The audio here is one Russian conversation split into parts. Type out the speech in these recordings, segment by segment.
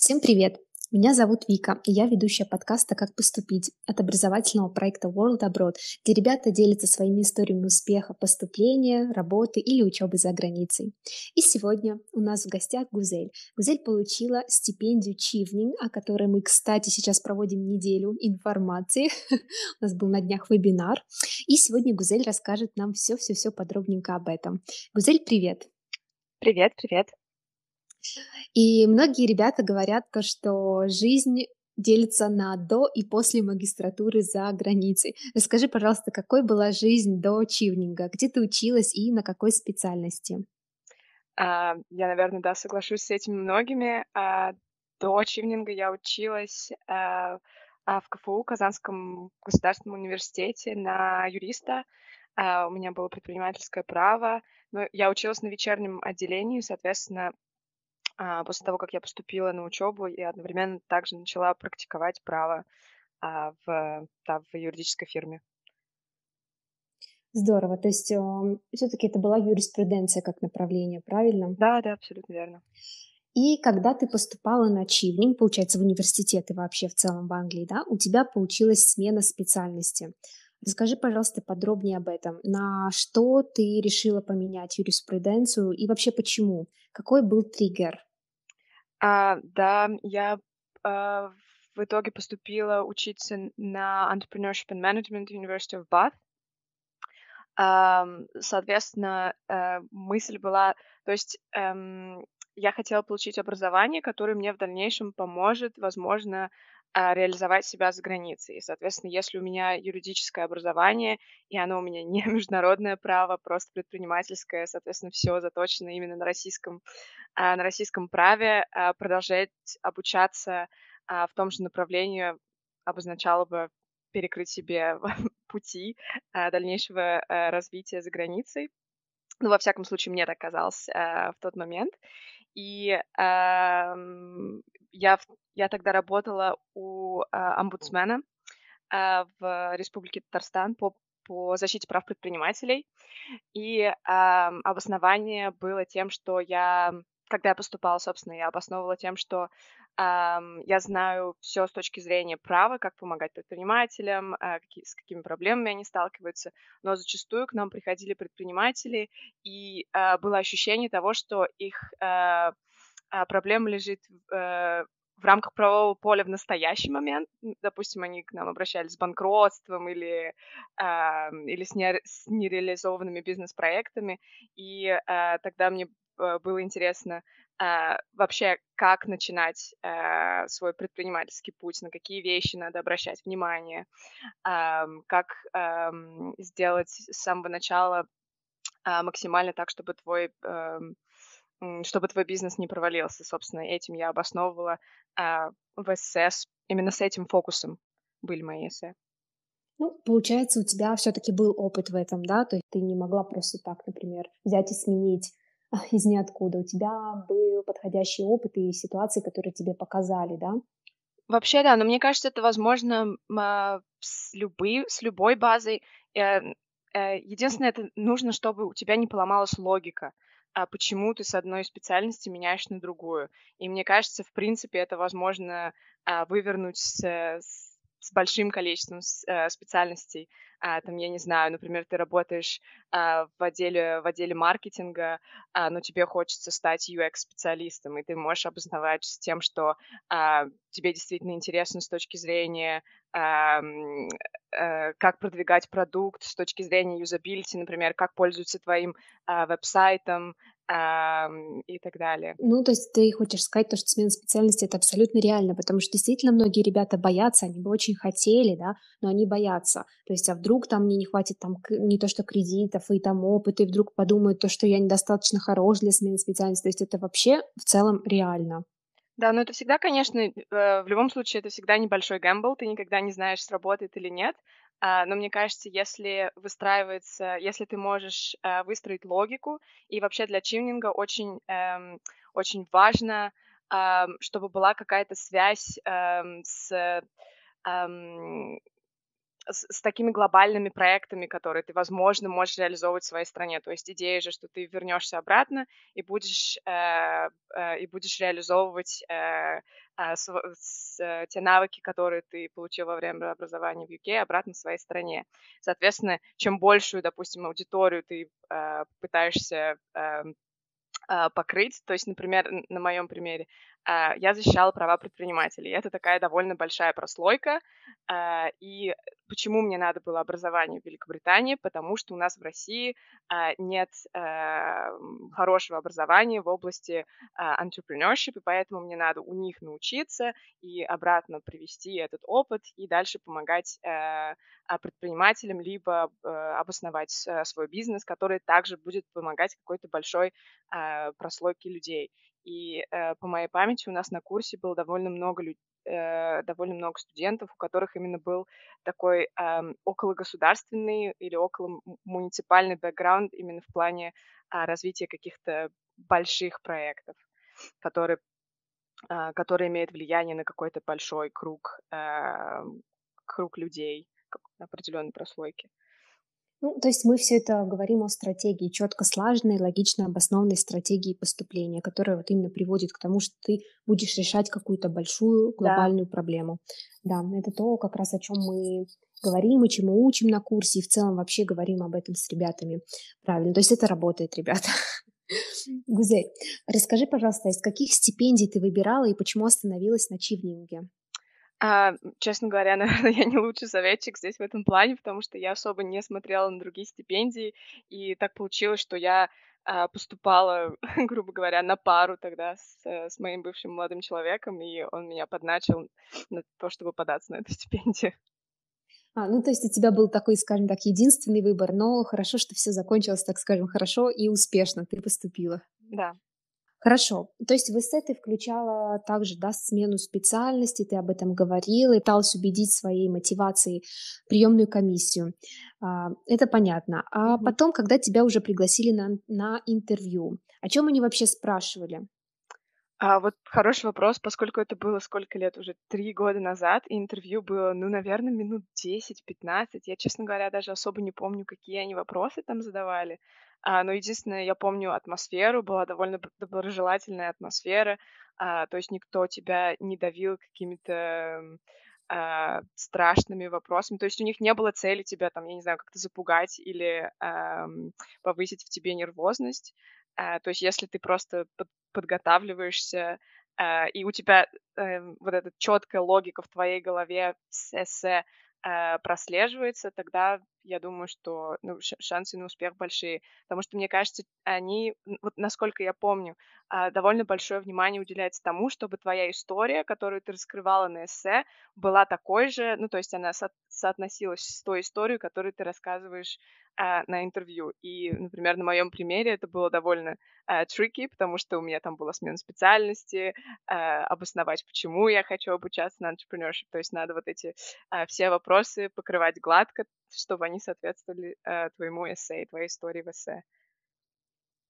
Всем привет! Меня зовут Вика, и я ведущая подкаста «Как поступить» от образовательного проекта World Abroad, где ребята делятся своими историями успеха поступления, работы или учебы за границей. И сегодня у нас в гостях Гузель. Гузель получила стипендию Чивнинг, о которой мы, кстати, сейчас проводим неделю информации. у нас был на днях вебинар. И сегодня Гузель расскажет нам все-все-все подробненько об этом. Гузель, привет! Привет, привет! И многие ребята говорят то, что жизнь делится на до и после магистратуры за границей. Расскажи, пожалуйста, какой была жизнь до чивнинга, где ты училась и на какой специальности? А, я, наверное, да, соглашусь с этими многими. А, до чивнинга я училась а, а, в КФУ, Казанском государственном университете, на юриста. А, у меня было предпринимательское право. Но я училась на вечернем отделении, соответственно, а, после того, как я поступила на учебу, я одновременно также начала практиковать право а, в, да, в юридической фирме. Здорово. То есть э, все-таки это была юриспруденция как направление, правильно? Да, да, абсолютно верно. И когда ты поступала на чивнинг, получается, в университет и вообще в целом в Англии, да, у тебя получилась смена специальности. Расскажи, пожалуйста, подробнее об этом. На что ты решила поменять юриспруденцию и вообще почему? Какой был триггер? А, да, я а, в итоге поступила учиться на Entrepreneurship and Management University of Bath. А, соответственно, э, мысль была, то есть эм, я хотела получить образование, которое мне в дальнейшем поможет, возможно, реализовать себя за границей. И, соответственно, если у меня юридическое образование, и оно у меня не международное право, просто предпринимательское, соответственно, все заточено именно на российском, а, на российском праве, а, продолжать обучаться в том же направлении обозначало бы перекрыть себе пути дальнейшего развития за границей. Ну, во всяком случае, мне так казалось в тот момент. И э, я, я тогда работала у э, омбудсмена э, в Республике Татарстан по, по защите прав предпринимателей. И э, обоснование было тем, что я, когда я поступала, собственно, я обосновывала тем, что я знаю все с точки зрения права, как помогать предпринимателям, а, с какими проблемами они сталкиваются, но зачастую к нам приходили предприниматели, и а, было ощущение того, что их а, проблема лежит э, в рамках правового поля в настоящий момент, допустим, они к нам обращались с банкротством или, э, или с, не, с нереализованными бизнес-проектами, и э, тогда мне было интересно э, вообще, как начинать э, свой предпринимательский путь, на какие вещи надо обращать внимание, э, как э, сделать с самого начала э, максимально так, чтобы твой э, чтобы твой бизнес не провалился. Собственно, этим я обосновывала э, в СС. Именно с этим фокусом были мои эссе. Ну, получается, у тебя все-таки был опыт в этом, да? То есть ты не могла просто так, например, взять и сменить из ниоткуда. У тебя был подходящий опыт и ситуации, которые тебе показали, да? Вообще, да, но мне кажется, это возможно с, любой, с любой базой. Э, э, единственное, это нужно, чтобы у тебя не поломалась логика а почему ты с одной специальности меняешь на другую. И мне кажется, в принципе, это возможно а, вывернуть с, с с большим количеством э, специальностей. А, там, я не знаю, например, ты работаешь а, в, отделе, в отделе маркетинга, а, но тебе хочется стать UX-специалистом, и ты можешь обосновать с тем, что тебе действительно интересно с точки зрения а, как продвигать продукт, с точки зрения юзабилити, например, как пользуются твоим веб-сайтом, и так далее. Ну, то есть ты хочешь сказать, то, что смена специальности это абсолютно реально, потому что действительно многие ребята боятся, они бы очень хотели, да, но они боятся. То есть, а вдруг там мне не хватит там не то что кредитов и там опыта, и вдруг подумают то, что я недостаточно хорош для смены специальности. То есть это вообще в целом реально. Да, но это всегда, конечно, э, в любом случае, это всегда небольшой гэмбл, ты никогда не знаешь, сработает или нет. А, но мне кажется, если выстраивается, если ты можешь э, выстроить логику, и вообще для чивнинга очень, эм, очень важно, чтобы была какая-то связь эм, с с, с такими глобальными проектами, которые ты, возможно, можешь реализовывать в своей стране. То есть идея же, что ты вернешься обратно и будешь, э, э, и будешь реализовывать э, а, с, с, э, те навыки, которые ты получил во время образования в UK, обратно в своей стране. Соответственно, чем большую, допустим, аудиторию ты э, пытаешься э, покрыть, то есть, например, на моем примере, я защищала права предпринимателей. Это такая довольно большая прослойка, и Почему мне надо было образование в Великобритании? Потому что у нас в России а, нет а, хорошего образования в области а, entrepreneurship, и поэтому мне надо у них научиться и обратно привести этот опыт и дальше помогать а, предпринимателям, либо а, обосновать свой бизнес, который также будет помогать какой-то большой а, прослойке людей. И э, по моей памяти у нас на курсе было довольно много людей, э, довольно много студентов, у которых именно был такой э, окологосударственный или около муниципальный бэкграунд именно в плане э, развития каких-то больших проектов, которые, э, которые имеют влияние на какой-то большой круг, э, круг людей, определенной прослойки. Ну, то есть мы все это говорим о стратегии, четко слаженной, логично обоснованной стратегии поступления, которая вот именно приводит к тому, что ты будешь решать какую-то большую глобальную да. проблему. Да, это то, как раз о чем мы говорим и чему учим на курсе, и в целом вообще говорим об этом с ребятами. Правильно, то есть это работает, ребята. Гузель, расскажи, пожалуйста, из каких стипендий ты выбирала и почему остановилась на чивнинге? А, честно говоря, наверное, я не лучший советчик здесь в этом плане, потому что я особо не смотрела на другие стипендии, и так получилось, что я а, поступала, грубо говоря, на пару тогда с, э, с моим бывшим молодым человеком, и он меня подначил на то, чтобы податься на эту стипендию. А, ну, то есть у тебя был такой, скажем так, единственный выбор, но хорошо, что все закончилось, так скажем, хорошо и успешно ты поступила. Да. Хорошо. То есть в эссе ты включала также, да, смену специальности, ты об этом говорила и пыталась убедить своей мотивацией приемную комиссию. А, это понятно. А потом, когда тебя уже пригласили на, на интервью, о чем они вообще спрашивали? А вот хороший вопрос, поскольку это было сколько лет уже? Три года назад, и интервью было, ну, наверное, минут 10-15. Я, честно говоря, даже особо не помню, какие они вопросы там задавали. А, но единственное, я помню атмосферу, была довольно доброжелательная атмосфера, а, то есть никто тебя не давил какими-то а, страшными вопросами. То есть у них не было цели тебя там, я не знаю, как-то запугать или а, повысить в тебе нервозность. А, то есть если ты просто под, подготавливаешься а, и у тебя а, вот эта четкая логика в твоей голове с эссе а, прослеживается, тогда я думаю, что ну, шансы на успех большие. Потому что, мне кажется, они, вот насколько я помню, а, довольно большое внимание уделяется тому, чтобы твоя история, которую ты раскрывала на эссе, была такой же, ну, то есть она со- соотносилась с той историей, которую ты рассказываешь а, на интервью. И, например, на моем примере это было довольно а, tricky, потому что у меня там была смена специальности, а, обосновать, почему я хочу обучаться на entrepreneurship. То есть надо вот эти а, все вопросы покрывать гладко, чтобы они соответствовали а, твоему эссе, твоей истории в эссе.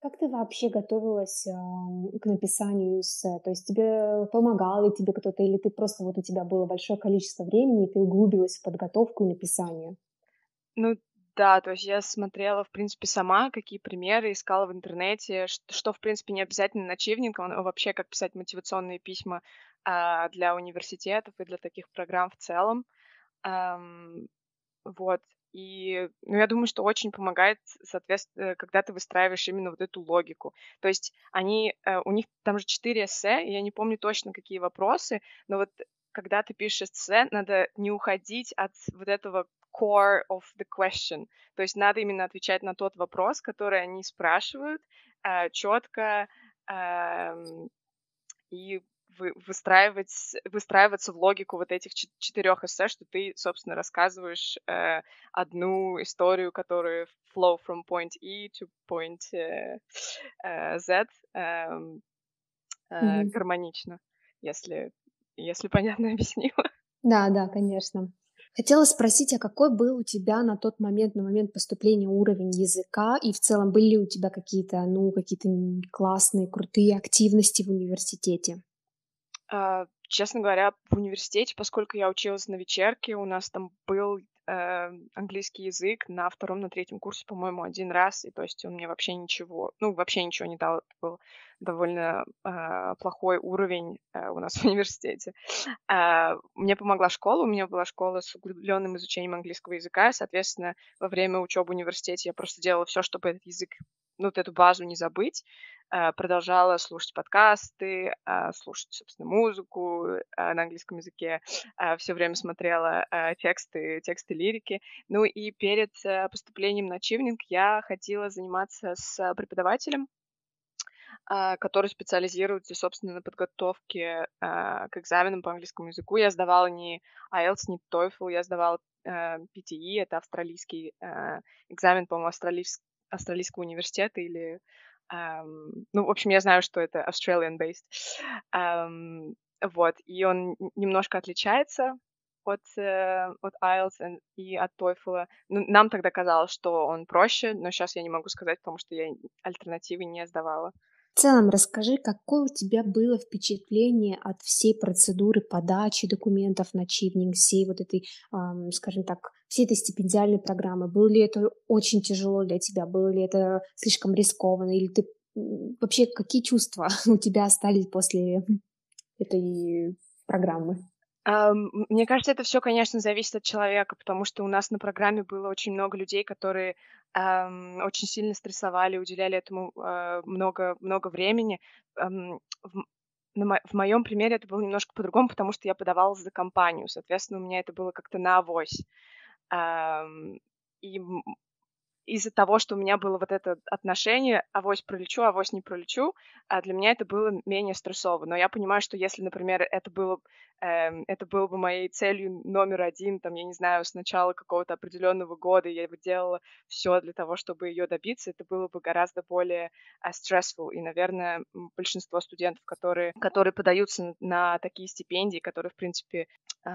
Как ты вообще готовилась э, к написанию эссе? То есть тебе помогал ли тебе кто-то, или ты просто вот у тебя было большое количество времени, и ты углубилась в подготовку и написание? Ну да, то есть я смотрела, в принципе, сама, какие примеры искала в интернете, что, в принципе, не обязательно на чивнинг, а вообще как писать мотивационные письма а, для университетов и для таких программ в целом. Um, вот. И ну, я думаю, что очень помогает, соответственно, когда ты выстраиваешь именно вот эту логику. То есть они, э, у них там же четыре эссе, я не помню точно, какие вопросы, но вот когда ты пишешь эссе, надо не уходить от вот этого core of the question. То есть надо именно отвечать на тот вопрос, который они спрашивают, э, четко эм, и выстраивать, выстраиваться в логику вот этих четырех эссе, что ты, собственно, рассказываешь э, одну историю, которая flow from point E to point э, э, Z э, э, mm-hmm. гармонично, если, если понятно объяснила. Да, да, конечно. Хотела спросить, а какой был у тебя на тот момент, на момент поступления уровень языка, и в целом были ли у тебя какие-то, ну, какие-то классные, крутые активности в университете? А, честно говоря, в университете, поскольку я училась на вечерке, у нас там был э, английский язык на втором, на третьем курсе, по-моему, один раз, и то есть он мне вообще ничего, ну, вообще ничего не дал. Это был довольно э, плохой уровень э, у нас в университете. Э, мне помогла школа, у меня была школа с углубленным изучением английского языка, соответственно, во время учебы в университете я просто делала все, чтобы этот язык ну, вот эту базу не забыть, э, продолжала слушать подкасты, э, слушать, собственно, музыку э, на английском языке, все время смотрела тексты, тексты лирики. Ну и перед поступлением на Чивнинг я хотела заниматься с преподавателем, который специализируется, собственно, на подготовке к экзаменам по английскому языку. Я сдавала не IELTS, не TOEFL, я сдавала PTE, это австралийский экзамен, по-моему, австралийский австралийского университета или... Um, ну, в общем, я знаю, что это Australian-based. Um, вот, и он немножко отличается от, э, от IELTS и от TOEFL. Ну, нам тогда казалось, что он проще, но сейчас я не могу сказать, потому что я альтернативы не сдавала. В целом, расскажи, какое у тебя было впечатление от всей процедуры подачи документов на чивнинг, всей вот этой, скажем так, всей этой стипендиальной программы? Было ли это очень тяжело для тебя? Было ли это слишком рискованно? Или ты вообще какие чувства у тебя остались после этой программы? Мне кажется, это все, конечно, зависит от человека, потому что у нас на программе было очень много людей, которые очень сильно стрессовали, уделяли этому э, много, много времени. В, моем примере это было немножко по-другому, потому что я подавалась за компанию. Соответственно, у меня это было как-то на авось. И из-за того, что у меня было вот это отношение, авось пролечу, авось не пролечу, а для меня это было менее стрессово. Но я понимаю, что если, например, это было, э, это было бы моей целью номер один, там, я не знаю, с начала какого-то определенного года я бы делала все для того, чтобы ее добиться, это было бы гораздо более э, stressful. И, наверное, большинство студентов, которые, которые подаются на такие стипендии, которые, в принципе, э,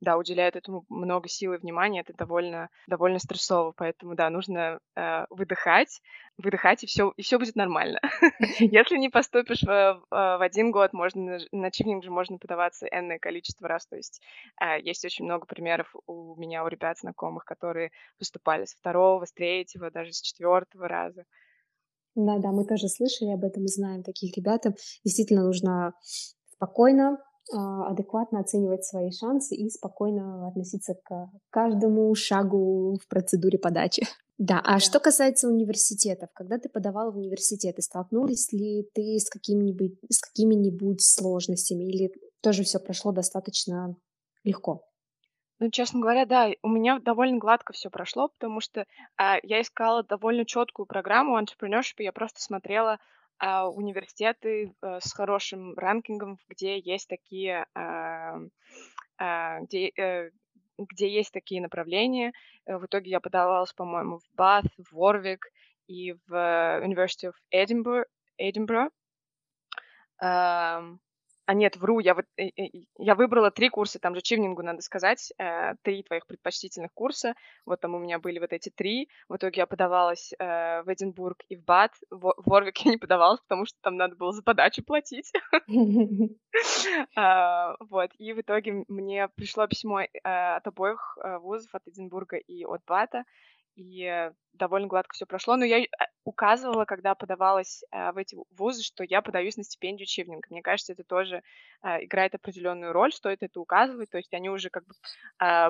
да, уделяют этому много сил и внимания, это довольно, довольно стрессово. Поэтому, да, нужно э, выдыхать, выдыхать, и все, и все будет нормально. Если не поступишь в, в один год, можно на чивнинг же можно подаваться энное количество раз. То есть э, есть очень много примеров у меня, у ребят знакомых, которые поступали с второго, с третьего, даже с четвертого раза. Да, да, мы тоже слышали об этом и знаем таких ребят. Действительно нужно спокойно, адекватно оценивать свои шансы и спокойно относиться к каждому шагу в процедуре подачи. Да, а да. что касается университетов, когда ты подавал в университеты, столкнулись ли ты с какими-нибудь с какими-нибудь сложностями или тоже все прошло достаточно легко? Ну, честно говоря, да, у меня довольно гладко все прошло, потому что а, я искала довольно четкую программу entrepreneurship, я просто смотрела а, университеты а, с хорошим ранкингом, где есть такие, а, а, где, а, где есть такие направления. Э, в итоге я подавалась, по-моему, в Бат, в Ворвик и в University of Edinburgh. Edinburgh. А нет, вру, я, э, э, я выбрала три курса, там же чивнингу, надо сказать, три твоих предпочтительных курса. Вот там у меня были вот эти три. В итоге я подавалась в Эдинбург и в Бат. В Ворвик я не подавалась, потому что там надо было за подачу платить. А, вот, и в итоге мне пришло письмо от обоих вузов, от Эдинбурга и от Бата, и довольно гладко все прошло. Но я а, указывала, когда подавалась а, в эти вузы, что я подаюсь на стипендию Чивнинг. Мне кажется, это тоже а, играет определенную роль, стоит это указывать. То есть они уже как бы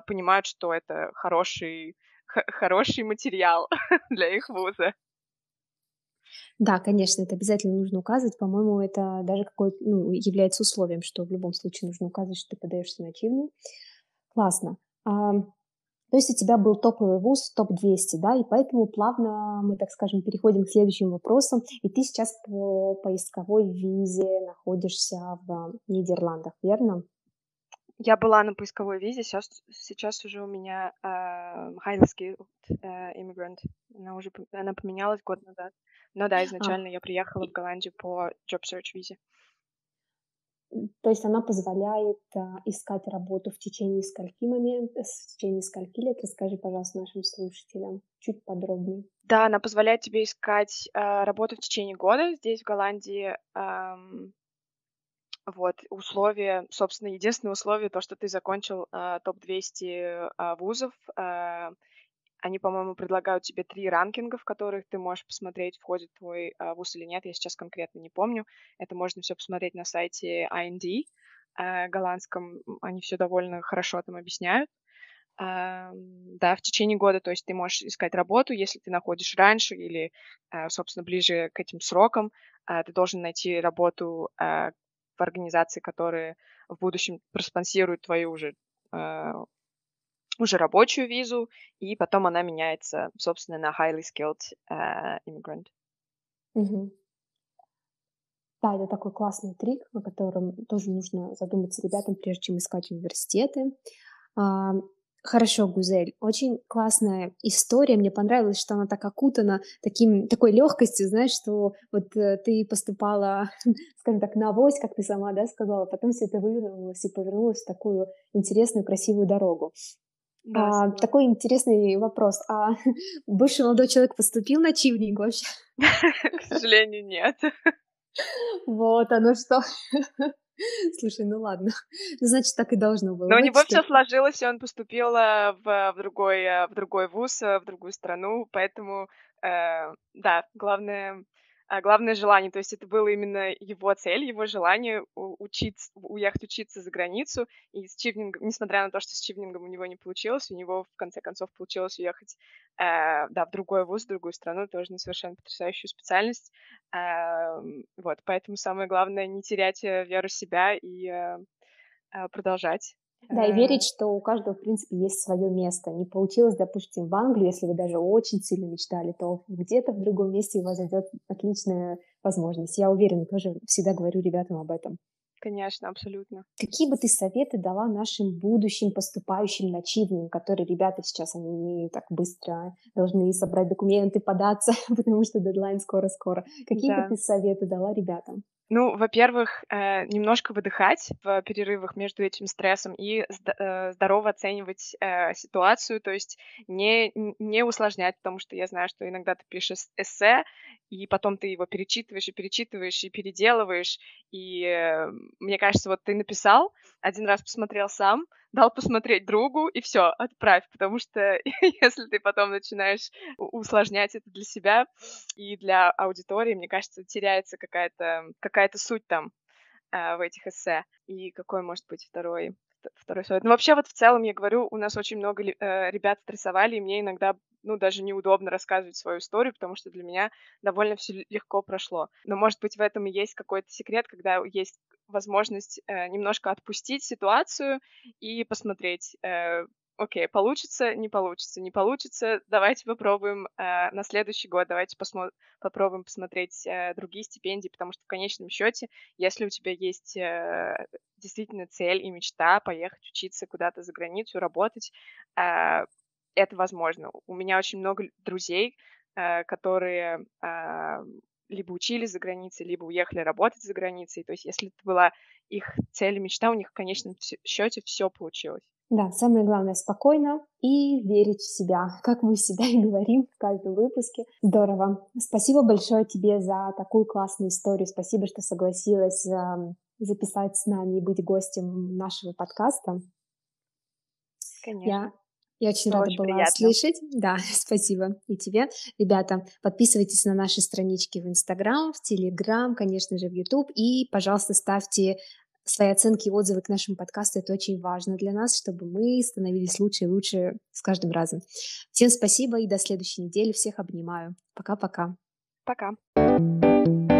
понимают, что это хороший, хороший материал для их вуза. Да, конечно, это обязательно нужно указывать. По-моему, это даже какое ну, является условием, что в любом случае нужно указывать, что ты подаешься на чивнинг. Классно. То есть у тебя был топовый вуз, топ-200, да, и поэтому плавно мы, так скажем, переходим к следующим вопросам. И ты сейчас по поисковой визе находишься в Нидерландах, верно? Я была на поисковой визе, сейчас, сейчас уже у меня э, highly skilled э, immigrant. Она уже она поменялась год назад. Но да, а. изначально а. я приехала в Голландию по job search визе. То есть она позволяет а, искать работу в течение скольки моментов, в течение скольки лет? Расскажи, пожалуйста, нашим слушателям чуть подробнее. Да, она позволяет тебе искать а, работу в течение года. Здесь, в Голландии, вот, условия, собственно, единственное условие, то, что ты закончил э, топ-200 э, вузов, э, они, по-моему, предлагают тебе три ранкинга, в которых ты можешь посмотреть, входит твой э, вуз или нет. Я сейчас конкретно не помню. Это можно все посмотреть на сайте IND э, голландском. Они все довольно хорошо там объясняют. Да, в течение года, то есть ты можешь искать работу, если ты находишь раньше или, собственно, ближе к этим срокам, ты должен найти работу в организации, которые в будущем проспонсируют твою уже уже рабочую визу, и потом она меняется, собственно, на highly skilled uh, immigrant. Угу. Да, это такой классный трик, о котором тоже нужно задуматься ребятам, прежде чем искать университеты. А, хорошо, Гузель, очень классная история. Мне понравилось, что она так окутана таким, такой легкостью, знаешь, что вот э, ты поступала, скажем так, на авось, как ты сама да, сказала, потом все это вывернулось и повернулось в такую интересную, красивую дорогу. Да, а, такой интересный вопрос. А бывший молодой человек поступил на чивник вообще? К сожалению, нет. Вот оно что. Слушай, ну ладно. Ну, значит, так и должно было. Но у него все сложилось, и он поступил э, в, в, другой, э, в другой вуз, э, в другую страну, поэтому, э, да, главное главное желание. То есть это было именно его цель, его желание учиться, уехать учиться за границу. И с Чивнингом, несмотря на то, что с Чивнингом у него не получилось, у него в конце концов получилось уехать э, да, в другой вуз, в другую страну, тоже на совершенно потрясающую специальность. Э, вот, поэтому самое главное не терять э, веру в себя и э, э продолжать да, и верить, что у каждого, в принципе, есть свое место. Не получилось, допустим, в Англию, если вы даже очень сильно мечтали, то где-то в другом месте у вас зайдет отличная возможность. Я уверена, тоже всегда говорю ребятам об этом. Конечно, абсолютно. Какие бы ты советы дала нашим будущим поступающим на чивнинг, которые ребята сейчас, они так быстро должны собрать документы, податься, потому что дедлайн скоро-скоро. Какие да. бы ты советы дала ребятам? Ну, во-первых, э, немножко выдыхать в перерывах между этим стрессом и э, здорово оценивать э, ситуацию, то есть не, не усложнять, потому что я знаю, что иногда ты пишешь эссе, и потом ты его перечитываешь и перечитываешь и переделываешь, и мне кажется, вот ты написал, один раз посмотрел сам, дал посмотреть другу, и все, отправь, потому что если ты потом начинаешь усложнять это для себя и для аудитории, мне кажется, теряется какая-то какая суть там э, в этих эссе. И какой может быть второй второй совет. Ну, вообще, вот в целом, я говорю, у нас очень много э, ребят стрессовали, и мне иногда, ну, даже неудобно рассказывать свою историю, потому что для меня довольно все легко прошло. Но, может быть, в этом и есть какой-то секрет, когда есть возможность э, немножко отпустить ситуацию и посмотреть, э, окей, получится, не получится, не получится, давайте попробуем э, на следующий год, давайте посмо- попробуем посмотреть э, другие стипендии, потому что в конечном счете, если у тебя есть э, действительно цель и мечта поехать учиться куда-то за границу, работать, э, это возможно. У меня очень много друзей, э, которые э, либо учились за границей, либо уехали работать за границей. То есть, если это была их цель и мечта, у них в конечном счете все получилось. Да, самое главное спокойно и верить в себя, как мы всегда и говорим в каждом выпуске. Здорово. Спасибо большое тебе за такую классную историю. Спасибо, что согласилась э, записать с нами и быть гостем нашего подкаста. Конечно. Я я очень Было рада очень была приятно. слышать. Да, спасибо и тебе. Ребята, подписывайтесь на наши странички в Инстаграм, в Телеграм, конечно же, в Ютуб. И, пожалуйста, ставьте свои оценки и отзывы к нашему подкасту. Это очень важно для нас, чтобы мы становились лучше и лучше с каждым разом. Всем спасибо и до следующей недели. Всех обнимаю. Пока-пока. Пока. -пока. Пока.